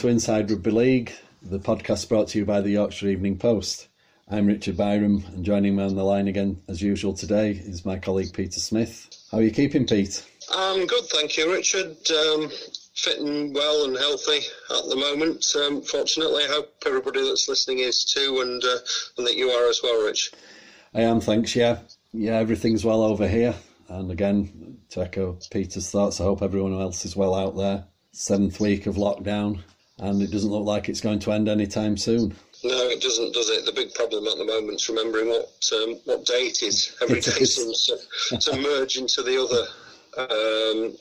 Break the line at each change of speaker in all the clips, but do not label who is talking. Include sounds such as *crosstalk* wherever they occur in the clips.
to Inside Rugby League, the podcast brought to you by the Yorkshire Evening Post. I'm Richard Byram, and joining me on the line again, as usual today, is my colleague Peter Smith. How are you keeping, Pete?
I'm good, thank you, Richard. Um, fitting well and healthy at the moment. Um, fortunately, I hope everybody that's listening is too, and uh, and that you are as well, Rich.
I am, thanks. Yeah, yeah, everything's well over here. And again, to echo Peter's thoughts, I hope everyone else is well out there. Seventh week of lockdown, and it doesn't look like it's going to end anytime soon.
No, it doesn't, does it? The big problem at the moment is remembering what um, what day it is. Every it day is. seems to, to merge into the other. Um,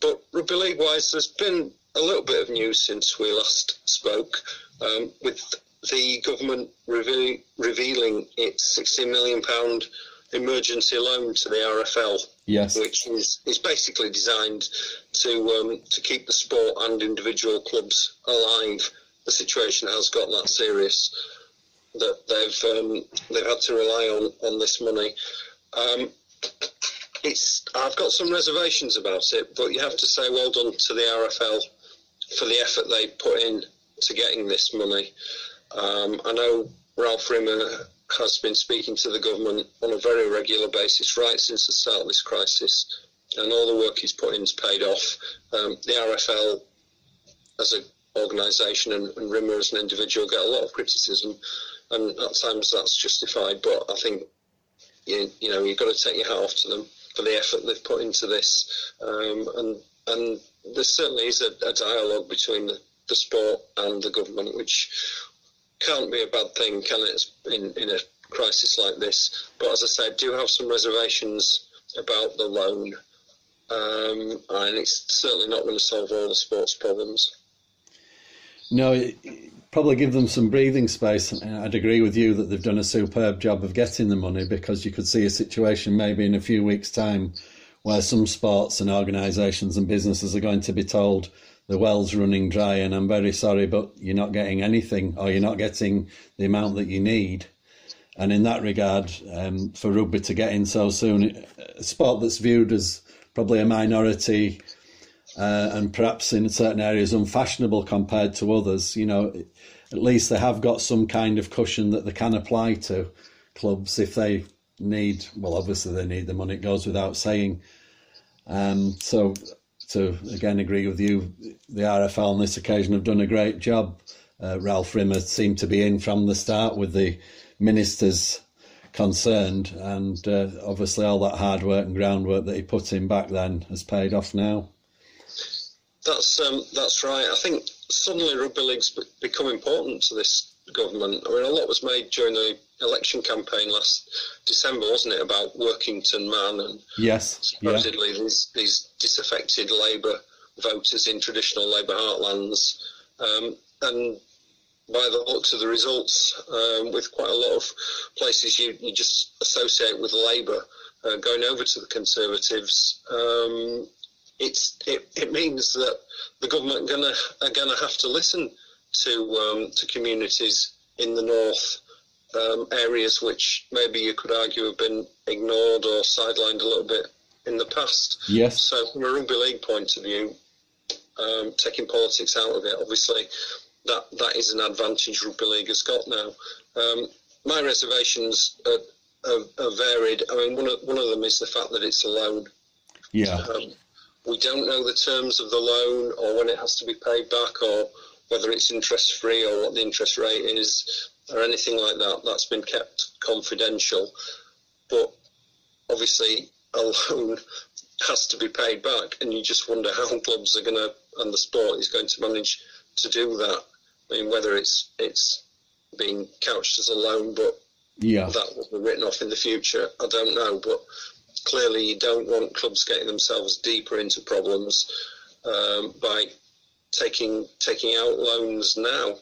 but rugby league wise, there's been a little bit of news since we last spoke, um, with the government reveal, revealing its 16 million pound emergency loan to the RFL.
Yes,
which is is basically designed to um, to keep the sport and individual clubs alive. The situation has got that serious that they've um, they've had to rely on on this money. Um, it's I've got some reservations about it, but you have to say well done to the RFL for the effort they put in to getting this money. Um, I know Ralph Rimmer has been speaking to the government on a very regular basis right since the start of this crisis, and all the work he's put in has paid off. Um, the RFL, as an organisation, and, and Rimmer as an individual, get a lot of criticism, and at times that's justified. But I think you, you know you've got to take your hat off to them for the effort they've put into this. Um, and and there certainly is a, a dialogue between the, the, sport and the government, which can't be a bad thing, can it, in, in a crisis like this? But as I said, do have some reservations about the loan. Um, and it's certainly not going to solve all the sports problems.
No, probably give them some breathing space. I'd agree with you that they've done a superb job of getting the money because you could see a situation maybe in a few weeks' time where some sports and organisations and businesses are going to be told the well's running dry and I'm very sorry, but you're not getting anything or you're not getting the amount that you need. And in that regard, um, for rugby to get in so soon, a sport that's viewed as probably a minority uh, and perhaps in certain areas unfashionable compared to others, you know, at least they have got some kind of cushion that they can apply to clubs if they need. Well, obviously they need the money; it goes without saying. Um, so, to again agree with you, the RFL on this occasion have done a great job. Uh, Ralph Rimmer seemed to be in from the start with the ministers concerned, and uh, obviously all that hard work and groundwork that he put in back then has paid off now.
That's um, that's right. I think suddenly rugby league's become important to this government. I mean, a lot was made during the election campaign last December, wasn't it, about Workington Man and
yes,
supposedly yeah. these, these disaffected Labour voters in traditional Labour heartlands. Um, and by the looks of the results, um, with quite a lot of places you, you just associate with Labour uh, going over to the Conservatives, um, it's it, it means that the government gonna are gonna have to listen to um, to communities in the north, um, areas which maybe you could argue have been ignored or sidelined a little bit in the past.
Yes.
So from a rugby league point of view, um, taking politics out of it, obviously that that is an advantage rugby league has got now. Um, my reservations are, are, are, varied. I mean, one of one of them is the fact that it's a loan.
Yeah.
Um, we don't know the terms of the loan or when it has to be paid back or whether it's interest free or what the interest rate is or anything like that. That's been kept confidential. But obviously, a loan has to be paid back, and you just wonder how clubs are going to and the sport is going to manage to do that. I mean, whether it's it's being couched as a loan, but
yeah,
that will be written off in the future. I don't know, but clearly you don't want clubs getting themselves deeper into problems um, by taking taking out loans now.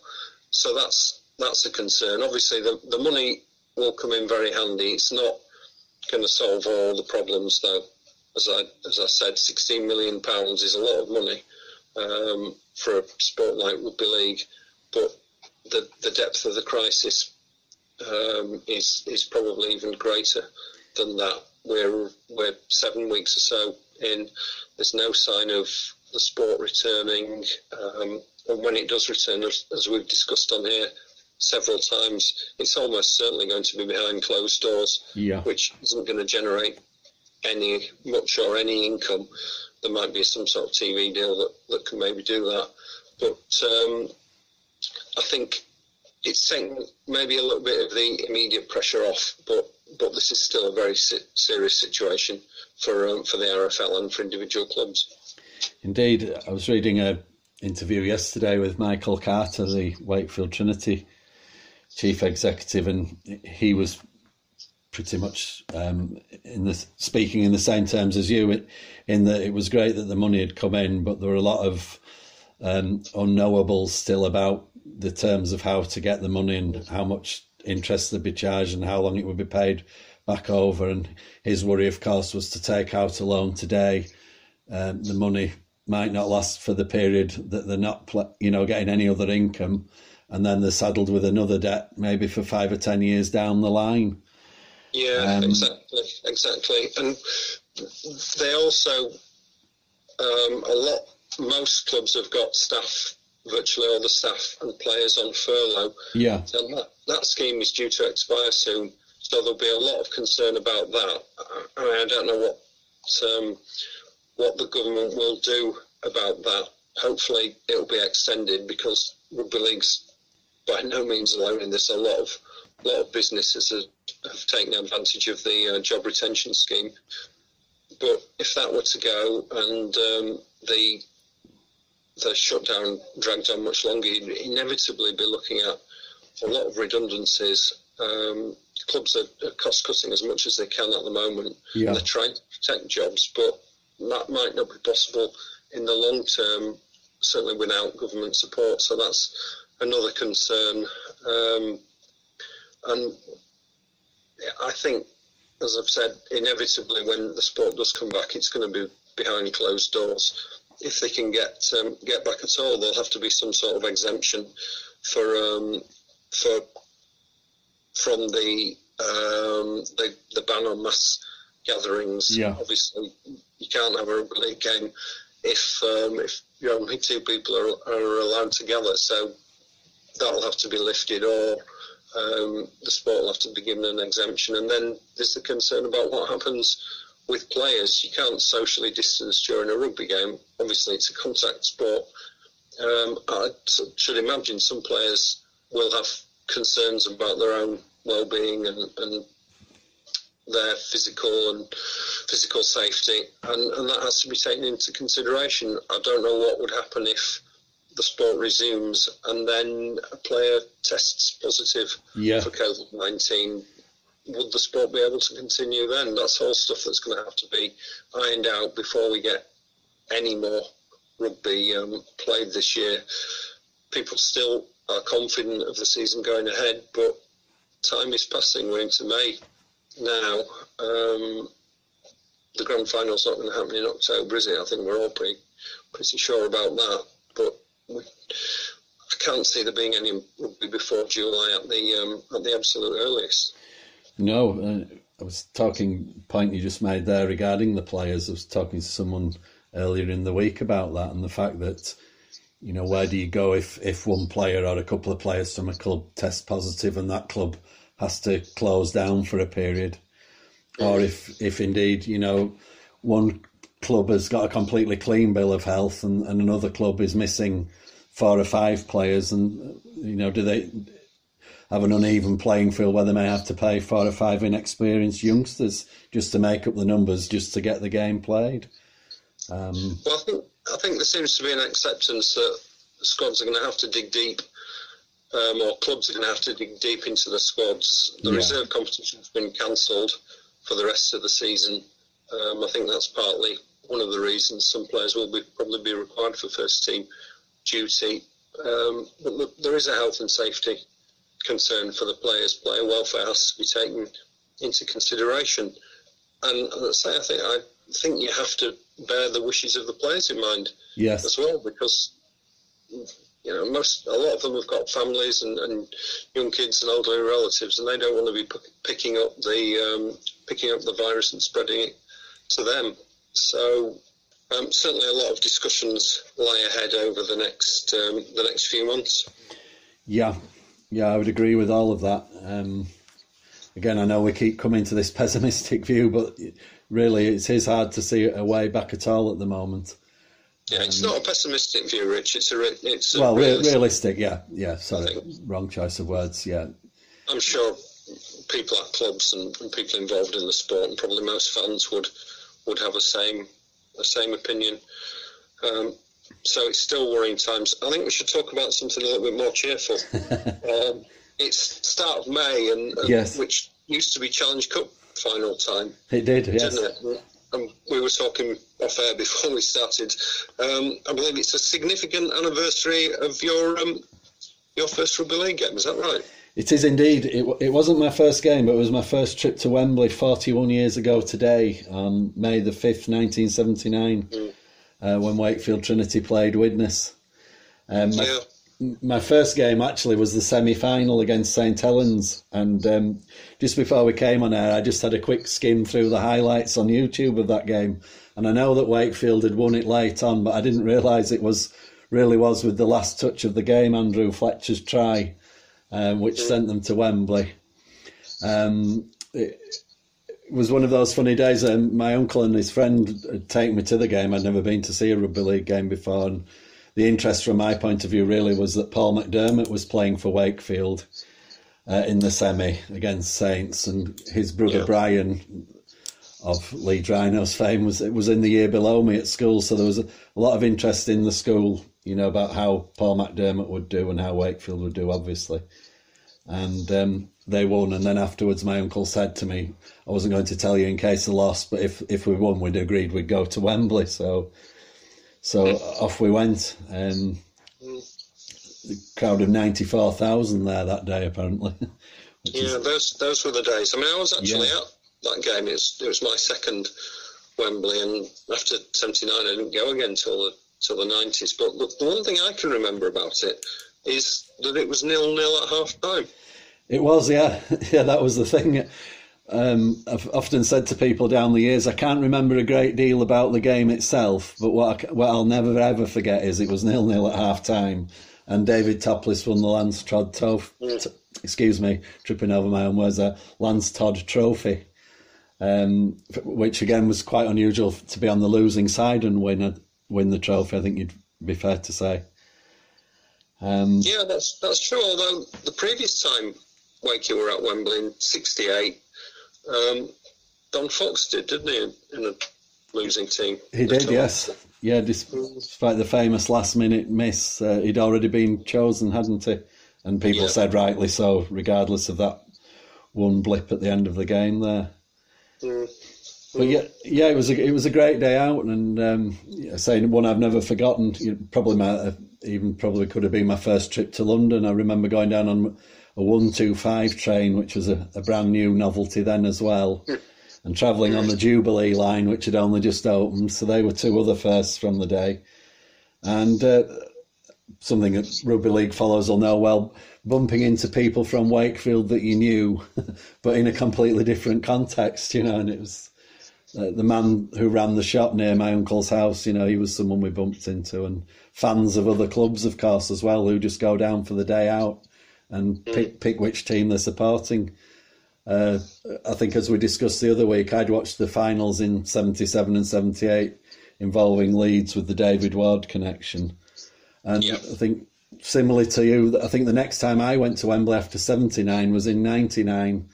So that's that's a concern. Obviously, the the money will come in very handy. It's not going to solve all the problems, though. As I as I said, 16 million pounds is a lot of money um, for a sport like rugby league, but the the depth of the crisis um, is is probably even greater than that we're we're seven weeks or so in. There's no sign of the sport returning, um, and when it does return, as, as we've discussed on here several times, it's almost certainly going to be behind closed doors,
Yeah.
which isn't going to generate any much or any income. There might be some sort of TV deal that, that can maybe do that, but um, I think it's taken maybe a little bit of the immediate pressure off, but but this is still a very si- serious situation for um, for the RFL and for individual clubs.
Indeed, I was reading a interview yesterday with Michael Carter, the Wakefield Trinity chief executive, and he was pretty much um, in the speaking in the same terms as you, in- in that it was great that the money had come in, but there were a lot of um, unknowables still about the terms of how to get the money and how much interest they'd be charged and how long it would be paid back over. And his worry, of course, was to take out a loan today. Um, the money might not last for the period that they're not, you know, getting any other income, and then they're saddled with another debt, maybe for five or ten years down the line.
Yeah,
Um,
exactly, exactly. And they also um, a lot. Most clubs have got staff, virtually all the staff and players on furlough.
Yeah,
And that, that scheme is due to expire soon, so there'll be a lot of concern about that. I, I mean, I don't know what um, what the government will do about that. Hopefully, it'll be extended because rugby league's by no means alone in this. A lot of lot of businesses have, have taken advantage of the uh, job retention scheme. But if that were to go and um, the the shutdown dragged on much longer, you'd inevitably be looking at a lot of redundancies. Um, clubs are, are cost cutting as much as they can at the moment.
Yeah.
They're trying to protect jobs, but that might not be possible in the long term, certainly without government support. So that's another concern. Um, and I think, as I've said, inevitably when the sport does come back, it's going to be behind closed doors. If they can get um, get back at all, there'll have to be some sort of exemption for um, for from the um, the the ban on mass gatherings.
Yeah.
Obviously, you can't have a rugby league game if um, if you only two people are, are allowed to gather. So that'll have to be lifted, or um, the sport will have to be given an exemption. And then there's the concern about what happens with players. You can't socially distance during a rugby game. Obviously, it's a contact sport. Um, I should imagine some players will have concerns about their own well-being and, and their physical and physical safety, and, and that has to be taken into consideration. I don't know what would happen if the sport resumes and then a player tests positive
yeah,
for COVID 19. Would the sport be able to continue then? That's all stuff that's going to have to be ironed out before we get any more rugby um, played this year. People still are confident of the season going ahead, but time is passing. We're into May now. Um, the grand final's not going to happen in October, is it? I think we're all pretty pretty sure about that. But we, I can't see there being any before July at the um, at the absolute earliest.
No, uh, I was talking point you just made there regarding the players. I was talking to someone earlier in the week about that and the fact that you know where do you go if if one player or a couple of players from a club test positive and that club has to close down for a period, or if if indeed you know one club has got a completely clean bill of health and, and another club is missing four or five players and you know do they have an uneven playing field where they may have to pay four or five inexperienced youngsters just to make up the numbers just to get the game played. Um,
Well, I think I think there seems to be an acceptance that squads are going to have to dig deep, um, or clubs are going to have to dig deep into the squads. The
Yeah.
reserve competition's been cancelled for the rest of the season. Um, I think that's partly one of the reasons some players will be probably be required for first team duty. Um, but look, there is a health and safety concern for the players. Player welfare has to be taken into consideration. And as I say, I think I think you have to bear the wishes of the players in mind
yes,
as well, because you know most a lot of them have got families and, and young kids and elderly relatives, and they don't want to be p- picking up the um, picking up the virus and spreading it to them. So um, certainly a lot of discussions lie ahead over the next um, the next few months.
Yeah, yeah, I would agree with all of that. Um, again, I know we keep coming to this *laughs* pessimistic view, but really, it's hard to see a way back at all at the moment.
Yeah, it's not a pessimistic view, Rich. It's a it's a
well realistic. realistic. Yeah, yeah. Sorry, wrong choice of words. Yeah,
I'm sure people at clubs and, and, people involved in the sport, and probably most fans would would have the same the same opinion. Um, so it's still worrying times. I think we should talk about something a little bit more cheerful. *laughs* um, it's start of May, and, and
yes.
which used to be Challenge Cup final time.
It did, yes.
It? And we were talking off air before we started. Um, I believe it's a significant anniversary of your um, your first rugby league game. Is that right?
It is indeed. It, it wasn't my first game, but it was my first trip to Wembley 41 years ago today, on May the 5th, 1979, mm. uh, when Wakefield Trinity played Widnes. Um, yeah. My, first game actually was the semi final against St Helens. And um, just before we came on air, I just had a quick skim through the highlights on YouTube of that game. And I know that Wakefield had won it late on, but I didn't realise it was really was with the last touch of the game, Andrew Fletcher's try um, which sent them to Wembley. Um, it, was one of those funny days. Um, my uncle and his friend had taken me to the game. I'd never been to see a rugby league game before, and the interest from my point of view really was that Paul McDermott was playing for Wakefield uh, in the semi against Saints, and his brother yeah. Brian of Leeds Rhinos fame was it was in the year below me at school, so there was a, a lot of interest in the school, you know, about how Paul McDermott would do and how Wakefield would do, obviously and um, they won. And then afterwards, my uncle said to me, "I wasn't going to tell you in case of loss, but if if we won, we'd agreed we'd go to Wembley." So, so off we went. Um, the crowd of ninety four thousand there that day, apparently. *laughs*
yeah, is... those those were the days. I mean, I was actually yeah. at that game. It was, it was my second Wembley, and after seventy nine, I didn't go again till the till the nineties. But the, the one thing I can remember about it is that it was nil nil at half time.
It was, yeah, *laughs* yeah. That was the thing. Um, I've often said to people down the years, I can't remember a great deal about the game itself, but what I, what I'll never ever forget is it was nil nil at half time, and David Topliss won the Lance Todd Trophy. Mm. excuse me, tripping over my own words. A Lance Todd Trophy, um, which again was quite unusual to be on the losing side and win a, win the trophy. I think you'd be fair to say.
Um, yeah, that's that's true. Although the previous time Wakey were at Wembley in '68, um, Don Fox did, didn't he, in a losing team?
He did, yes. Yeah, despite the famous last-minute miss, uh, he'd already been chosen, hadn't he? And people yeah. said rightly so, regardless of that one blip at the end of the game there. Mm. But yeah, yeah, it was a it was a great day out, and um, saying one I've never forgotten. Probably my even probably could have been my first trip to London. I remember going down on a one two five train, which was a, a brand new novelty then as well, *laughs* and travelling on the Jubilee line, which had only just opened. So they were two other firsts from the day, and uh, something that rugby league followers will know well. Bumping into people from Wakefield that you knew, *laughs* but in a completely different context, you know, and it was uh, the man who ran the shop near my uncle's house, you know, he was someone we bumped into, and fans of other clubs, of course, as well, who just go down for the day out and mm. pick pick which team they're supporting. Uh, I think, as we discussed the other week, I'd watched the finals in '77 and '78 involving Leeds with the David Ward connection, and yep. I think similarly to you, I think the next time I went to Wembley after '79 was in '99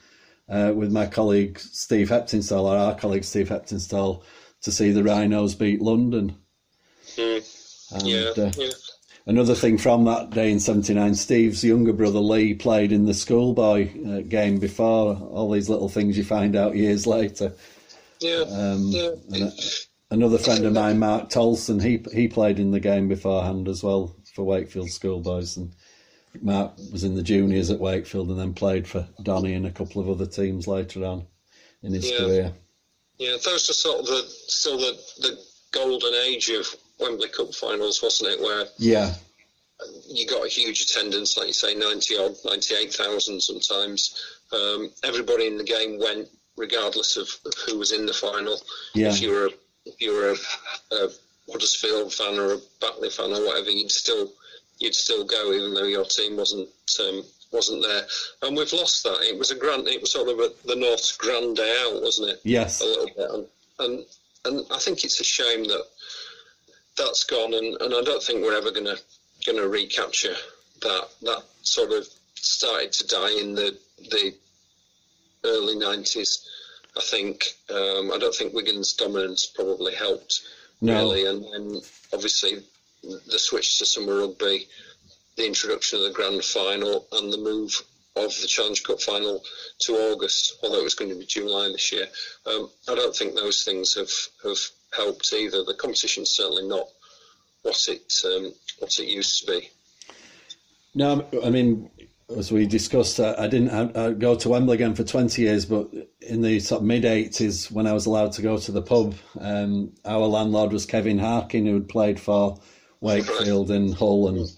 uh, with my colleague Steve Heptinstall, or our colleague Steve Heptinstall, to see the Rhinos beat London.
Mm. And, yeah, uh, yeah.
Another thing from that day in '79, Steve's younger brother Lee played in the schoolboy uh, game before. All these little things you find out years later.
Yeah. Um, yeah.
another friend of mine, Mark Tolson, he he played in the game beforehand as well for Wakefield Schoolboys, and Mark was in the juniors at Wakefield and then played for Donny and a couple of other teams later on in his
yeah.
career.
Yeah, those are sort of the still the, the golden age of Wembley Cup finals, wasn't it? Where
yeah,
you got a huge attendance, like you say, ninety odd, ninety eight thousand sometimes. Um, everybody in the game went, regardless of, who was in the final.
Yeah.
If you were a, if you were a, a Huddersfield fan or a Batley fan or whatever, you'd still you'd still go even though your team wasn't um, wasn't there. And we've lost that. It was a grand. It was sort of a, the North's grand day out, wasn't it?
Yes.
A little bit, and and, and I think it's a shame that that's gone, and, and I don't think we're ever gonna gonna recapture that. That sort of started to die in the the early nineties. I think um, I don't think Wigan's dominance probably helped
No.
really, and then obviously the switch to summer rugby, the introduction of the grand final, and the move of the Challenge Cup final to August, although it was going to be July this year. Um, I don't think those things have have helped either. The competition's certainly not what it um, what it used to be.
No, I mean, as we discussed, I, I didn't I, go to Wembley again for 20 years, but in the sort of mid 80s, when I was allowed to go to the pub, um, our landlord was Kevin Harkin, who had played for Wakefield and Hull and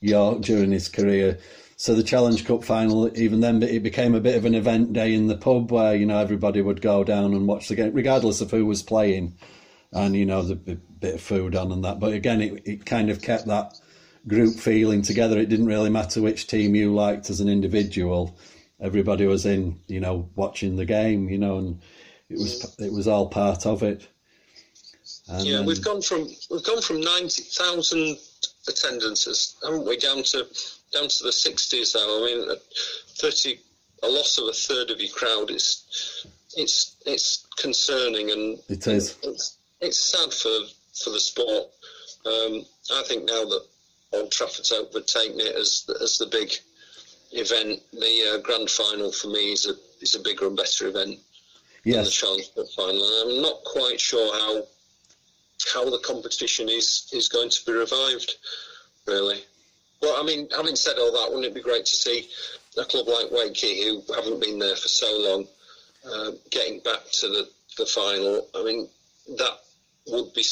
York during his career. So the Challenge Cup final, even then, it became a bit of an event day in the pub where you know everybody would go down and watch the game, regardless of who was playing, and you know the bit bit of food on and that. But again, it, it kind of kept that group feeling together. It didn't really matter which team you liked as an individual. Everybody was in, you know, watching the game, you know, and it was it was all part of it. And
yeah,
then-
we've gone from we've gone from ninety thousand attendances, haven't we, down to down to the sixties now. I mean, thirty, a loss of a third of your crowd is it's it's concerning and
It is.
It's, it's sad for for the sport. Um, I think now that Old Trafford's overtaken it as as the big event, the uh, grand final for me is a is a bigger and better event than the
yes,
Challenge Cup final. And I'm not quite sure how how the competition is is going to be revived, really. Well, I mean, having said all that, wouldn't it be great to see a club like Wakey, who haven't been there for so long, uh, getting back to the, the final? I mean, that would be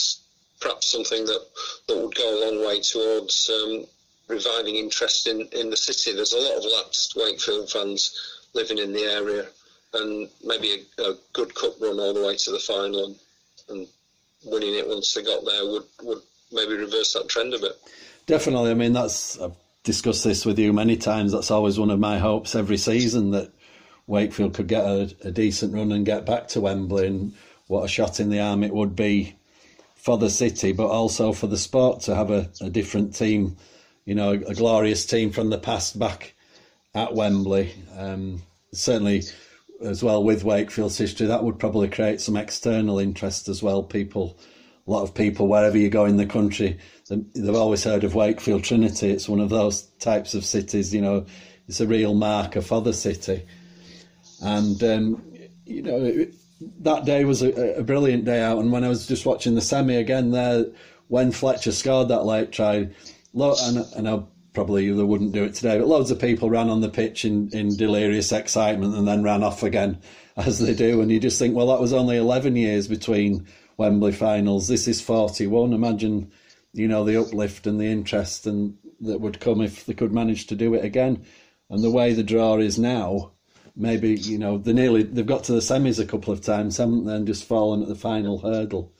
perhaps something that, that would go a long way towards um, reviving interest in, in the city. There's a lot of lapsed Wakefield fans living in the area, and maybe a, a good cup run all the way to the final and, and winning it once they got there would, would maybe reverse that trend a bit.
definitely. I mean, that's I've discussed this with you many times. That's always one of my hopes every season that Wakefield could get a, a decent run and get back to Wembley. And what a shot in the arm it would be for the city, but also for the sport to have a, a different team. You know, a, glorious team from the past back at Wembley. Um, certainly, as well with Wakefield's history, that would probably create some external interest as well. People, a lot of people, wherever you go in the country, they- they've always heard of Wakefield Trinity. It's one of those types of cities. You know, it's a real marker for the city. And um, you know, it, that day was a, a brilliant day out. And when I was just watching the semi again there, when Fletcher scored that late try, lo- and I probably they wouldn't do it today, but loads of people ran on the pitch in, in delirious excitement and then ran off again, *laughs* as they do. And you just think, well, that was only 11 years between Wembley finals. This is 41. Imagine, you know, the uplift and the interest and that would come if they could manage to do it again. And the way the draw is now, maybe you know they nearly they've got to the semis a couple of times, haven't they? And just fallen at the final hurdle.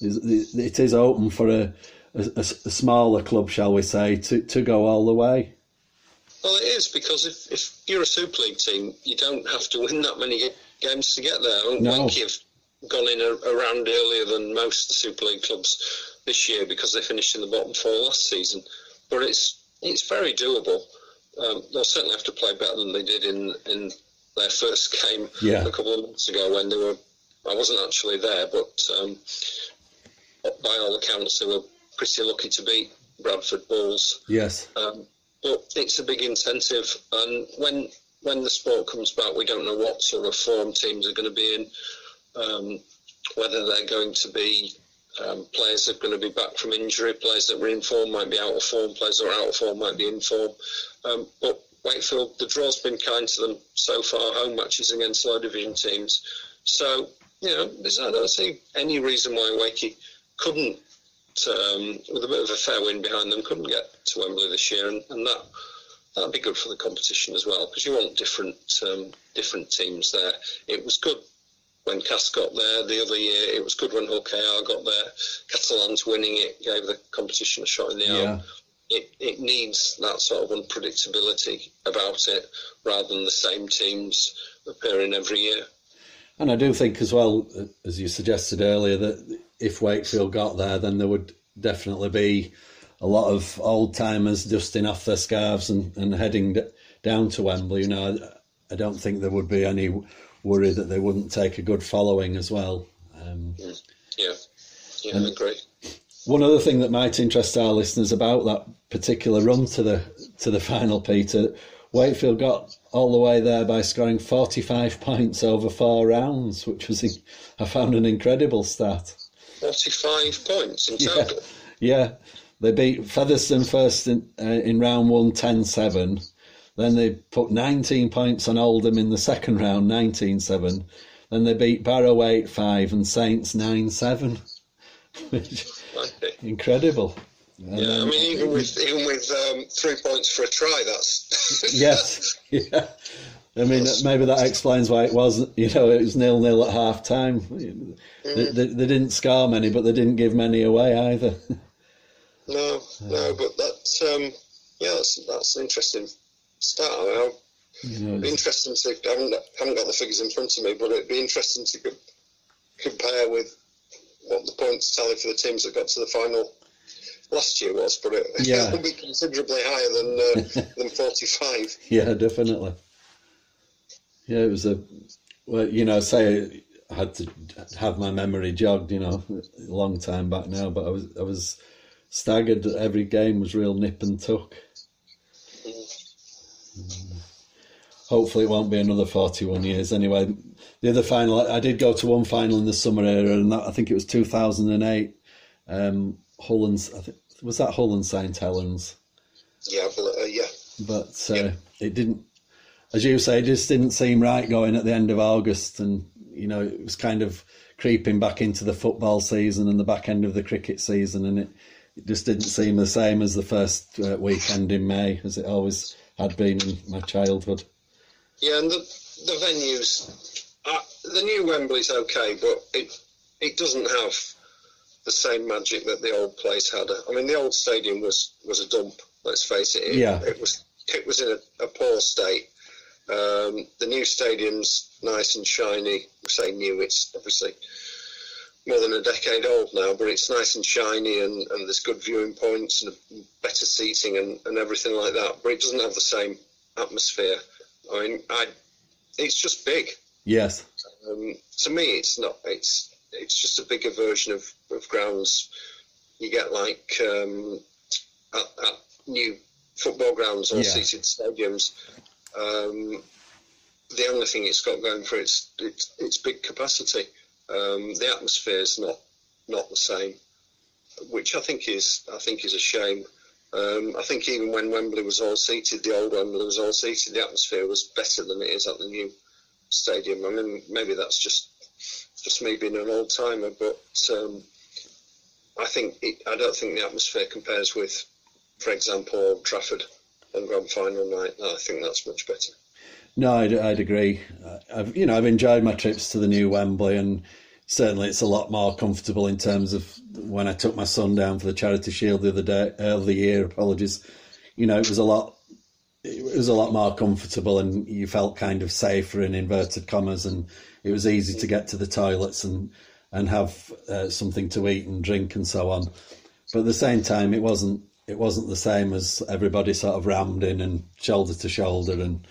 It is open for a, a, a smaller club, shall we say, to, to go all the way.
Well, it is because if, if you're a Super League team, you don't have to win that many games to get there. And
No.
Wakey have gone in a, a round earlier than most Super League clubs this year because they finished in the bottom four last season. But it's it's very doable. Um, they'll certainly have to play better than they did in in their first game
Yeah.
a couple of months ago when they were. I wasn't actually there, but um, by all accounts, they were pretty lucky to beat Bradford Bulls.
Yes,
Um, but it's a big incentive, and when when the sport comes back, we don't know what sort of form teams are going to be in. Um, whether they're going to be um, players that are going to be back from injury, players that were in form might be out of form, players that are out of form might be in form. Um, but Wakefield, the draw's been kind to them so far. Home matches against low division teams, so you know, I don't see any reason why Wakey couldn't um, with a bit of a fair wind behind them, couldn't get to Wembley this year, and, and that that'd be good for the competition as well because you want different um, different teams there. It was good when Cas got there. The other year, it was good when Hull got there. Catalans winning it gave the competition a shot in the
Yeah.
arm. It, it needs that sort of unpredictability about it rather than the same teams appearing every year.
And I do think as well, uh, as you suggested earlier, that if Wakefield got there, then there would definitely be a lot of old timers dusting off their scarves and, and heading d- down to Wembley. You know, I, I don't think there would be any worry that they wouldn't take a good following as well. Um,
Yeah, yeah, I agree.
one other thing that might interest our listeners about that particular run to the to the final, Peter, Wakefield got all the way there by scoring 45 *laughs* points over four rounds, which was I found an incredible stat.
45 points in
Yeah,
total.
yeah. They beat Featherstone first in, uh, in round one, 10 7. Then they put 19 points on Oldham in the second round, 19 7. Then they beat Barrow 8 5 and Saints 9 7. *laughs*
Okay.
Incredible. And
Yeah, I mean, even with even with um, three points for a try, that's *laughs*
yes, *laughs* yeah. I mean, maybe that explains why it wasn't. You know, it was nil nil at half time. They, they, they didn't score many, but they didn't give many away either.
no, no, but that um, yeah, that's that's interesting start. I
know,
it'd be interesting to. I haven't, haven't got the figures in front of me, but it'd be interesting to co- compare with what the points tally for the teams that got to the final last year was. But it, *laughs*
Yeah.
will be considerably higher than uh, *laughs* than forty five.
yeah, definitely. Yeah, it was a. Well, you know, say I had to have my memory jogged. You know, a long time back now, but I was I was staggered. that Every game was real nip and tuck. Hopefully, it won't be another 41 years. Anyway, the other final, I did go to one final in the summer era, and that, I think it was 2008. Um, Hull and, I think, was that Hull and St Helens?
Yeah, but, uh, yeah.
But uh,
Yeah.
it didn't, as you say, it just didn't seem right going at the end of August, and you know it was kind of creeping back into the football season and the back end of the cricket season, and it, it just didn't seem the same as the first uh, weekend in May as it always had been in my childhood.
Yeah, and the the venues, uh, the new Wembley's okay, but it it doesn't have the same magic that the old place had. I mean, the old stadium was was a dump. Let's face it. It,
Yeah.
it was it was in a, a poor state. Um, the new stadium's nice and shiny. We say new. It's obviously more than a decade old now, but it's nice and shiny, and, and there's good viewing points and better seating and, and everything like that. But it doesn't have the same atmosphere. I mean, I, it's just big.
Yes,
Um, to me, it's not. It's it's just a bigger version of, of grounds you get like um, at, at new football grounds or
Yeah.
seated stadiums. Um, the only thing it's got going for it is its, its big capacity. Um, the atmosphere is not not the same, which I think is I think is a shame. Um, I think even when Wembley was all seated, the old Wembley was all seated, the atmosphere was better than it is at the new stadium. I mean, maybe that's just just me being an old timer, but um, I think it, I don't think the atmosphere compares with, for example, Trafford on Grand Final night. I think that's much better.
No, I'd, I'd agree. Uh, I've you know I've enjoyed my trips to the new Wembley, and certainly it's a lot more comfortable in terms of when I took my son down for the Charity Shield the other day, uh, the year. Apologies, you know it was a lot. It was a lot more comfortable, and you felt kind of safer in inverted commas, and it was easy to get to the toilets and and have uh, something to eat and drink and so on. But at the same time, it wasn't it wasn't the same as everybody sort of rammed in and shoulder to shoulder and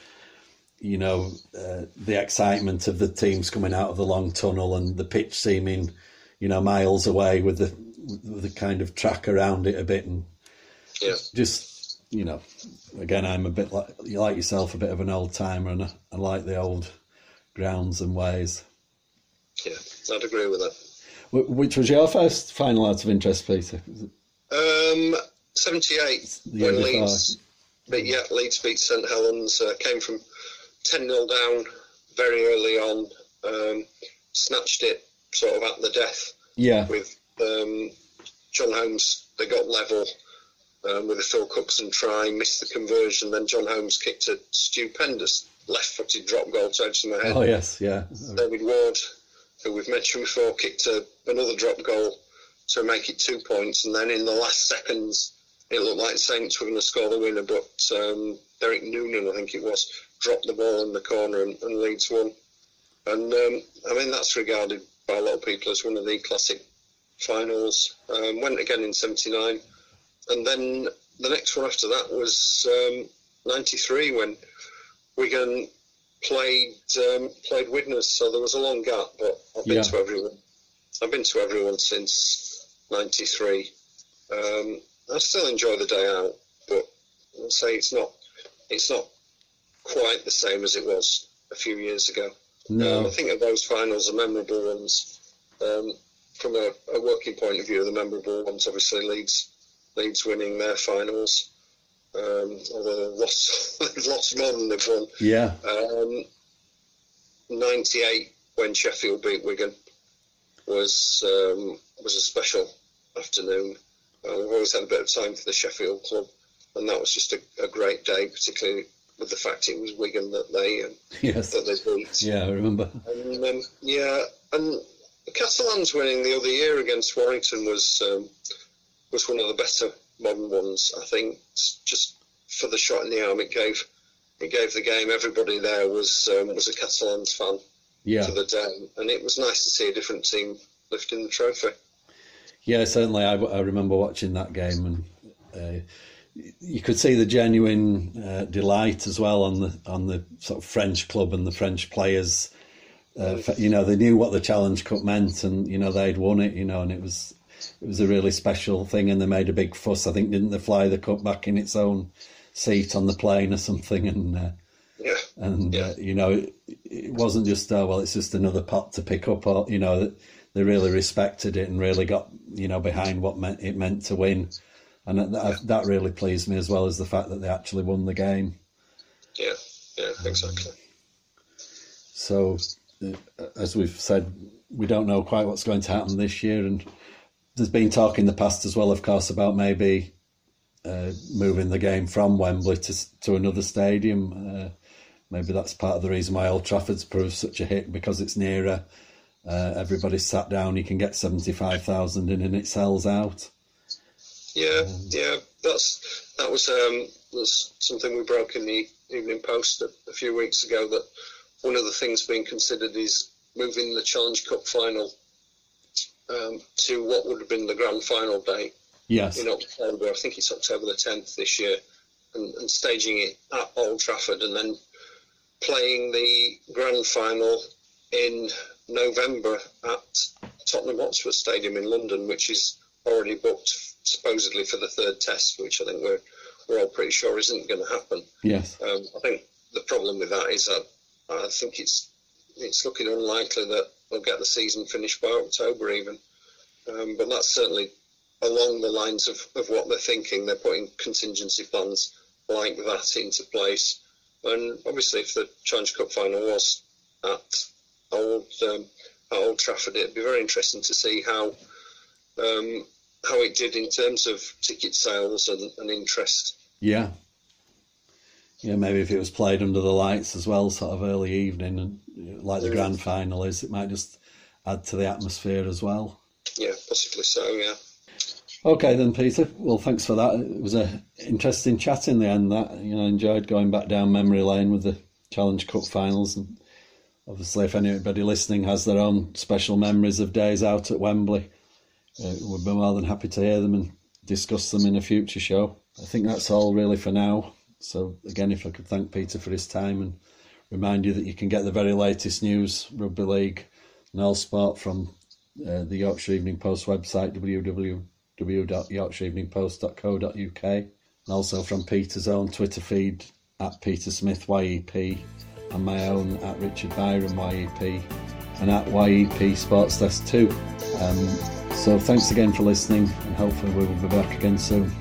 you know uh, the excitement of the teams coming out of the long tunnel and the pitch seeming you know miles away with the with the kind of track around it a bit and
Yeah,
just you know again I'm a bit like you like yourself a bit of an old timer and I, I like the old grounds and ways.
yeah, I'd agree with that.
Which was your first final out of interest, Peter?
Um, 78 when. Leeds, but yeah, Leeds beat St Helens. Uh, came from 10 0 down very early on, um, snatched it sort of at the death
Yeah,
with um, John Holmes. They got level um, with a Phil Cookson try, missed the conversion. Then John Holmes kicked a stupendous left-footed drop goal to my head.
oh yes, yeah,
David Ward who we've mentioned before, kicked a, another drop goal to make it two points, and then in the last seconds, it looked like Saints were going to score the winner, but um, Derek Noonan, I think it was, dropped the ball in the corner and, and Leeds won. And um, I mean, that's regarded by a lot of people as one of the classic finals. Um, went again in '79, and then the next one after that was '93 um, when Wigan played um, played Widnes. So there was a long gap, but I've been yeah. to everyone. I've been to everyone since '93. Um, I still enjoy the day out, but I'll say it's not it's not quite the same as it was a few years ago.
No.
Um, I think of those finals are memorable ones. Um, from a, a, working point of view, the memorable ones obviously Leeds, Leeds winning their finals. Um, although they've lost, *laughs* they've lost more than they've won.
Yeah.
Um, 98 when Sheffield beat Wigan was um, was a special afternoon. Uh, we've always had a bit of time for the Sheffield club, and that was just a, a great day, particularly with the fact it was Wigan that they um, *laughs*
yes.
that they beat.
Yeah, I remember.
And um, yeah, and Catalans winning the other year against Warrington was um, was one of the better modern ones. I think just for the shot in the arm it gave it gave the game. Everybody there was um, was a Catalans fan
yeah.
for the day, and it was nice to see a different team lifting the trophy.
Yeah, certainly. I, I remember watching that game and. Uh, you could see the genuine uh, delight as well on the on the sort of French club and the French players. Uh, you know, they knew what the Challenge Cup meant, and you know they'd won it. You know, and it was it was a really special thing, and they made a big fuss. I think didn't they fly the cup back in its own seat on the plane or something, and uh,
yeah,
and
yeah.
Uh, you know, it, it, wasn't just oh well, it's just another pot to pick up, or you know, they really respected it and really got you know behind what meant it meant to win and that, that really pleased me as well as the fact that they actually won the game.
Yeah, yeah, exactly.
So, uh, as we've said, we don't know quite what's going to happen this year, and there's been talk in the past as well, of course, about maybe uh, moving the game from Wembley to to another stadium. Uh, maybe that's part of the reason why Old Trafford's proved such a hit because it's nearer. Uh, everybody's sat down. You can get seventy five thousand in, and it sells out.
Yeah, yeah, that's that was um, was something we broke in the Evening Post a, a, few weeks ago. That one of the things being considered is moving the Challenge Cup final um, to what would have been the grand final day.
Yes.
In October, I think it's October the tenth this year, and, and staging it at Old Trafford, and then playing the grand final in November at Tottenham Hotspur Stadium in London, which is already booked supposedly for the third test, which I think we're we're all pretty sure isn't going to happen.
Yes.
Um, I think the problem with that is that I think it's it's looking unlikely that we'll get the season finished by October even. Um, but that's certainly along the lines of, of what they're thinking. They're putting contingency plans like that into place. And obviously, if the Challenge Cup final was at Old um, at Old Trafford, it'd be very interesting to see how um, how it did in terms of ticket sales and, and interest.
Yeah. Yeah, maybe if it was played under the lights as well, sort of early evening, and like the mm. grand final is, it might just add to the atmosphere as well.
Yeah, possibly so. Yeah.
Okay then, Peter. Well, thanks for that. It was a interesting chat in the end. That you know, enjoyed going back down memory lane with the Challenge Cup finals, and obviously, if anybody listening has their own special memories of days out at Wembley, uh, we'd be more than happy to hear them and discuss them in a future show. I think that's all really for now. So, again, if I could thank Peter for his time and remind you that you can get the very latest news, rugby league, and all sport from uh, the Yorkshire Evening Post website, www.yorkshireeveningpost.co.uk, and also from Peter's own Twitter feed at Peter Smith YEP and my own at Richard Byron YEP and at YEP Sports Desk 2. Um, so thanks again for listening, and hopefully we will be back again soon.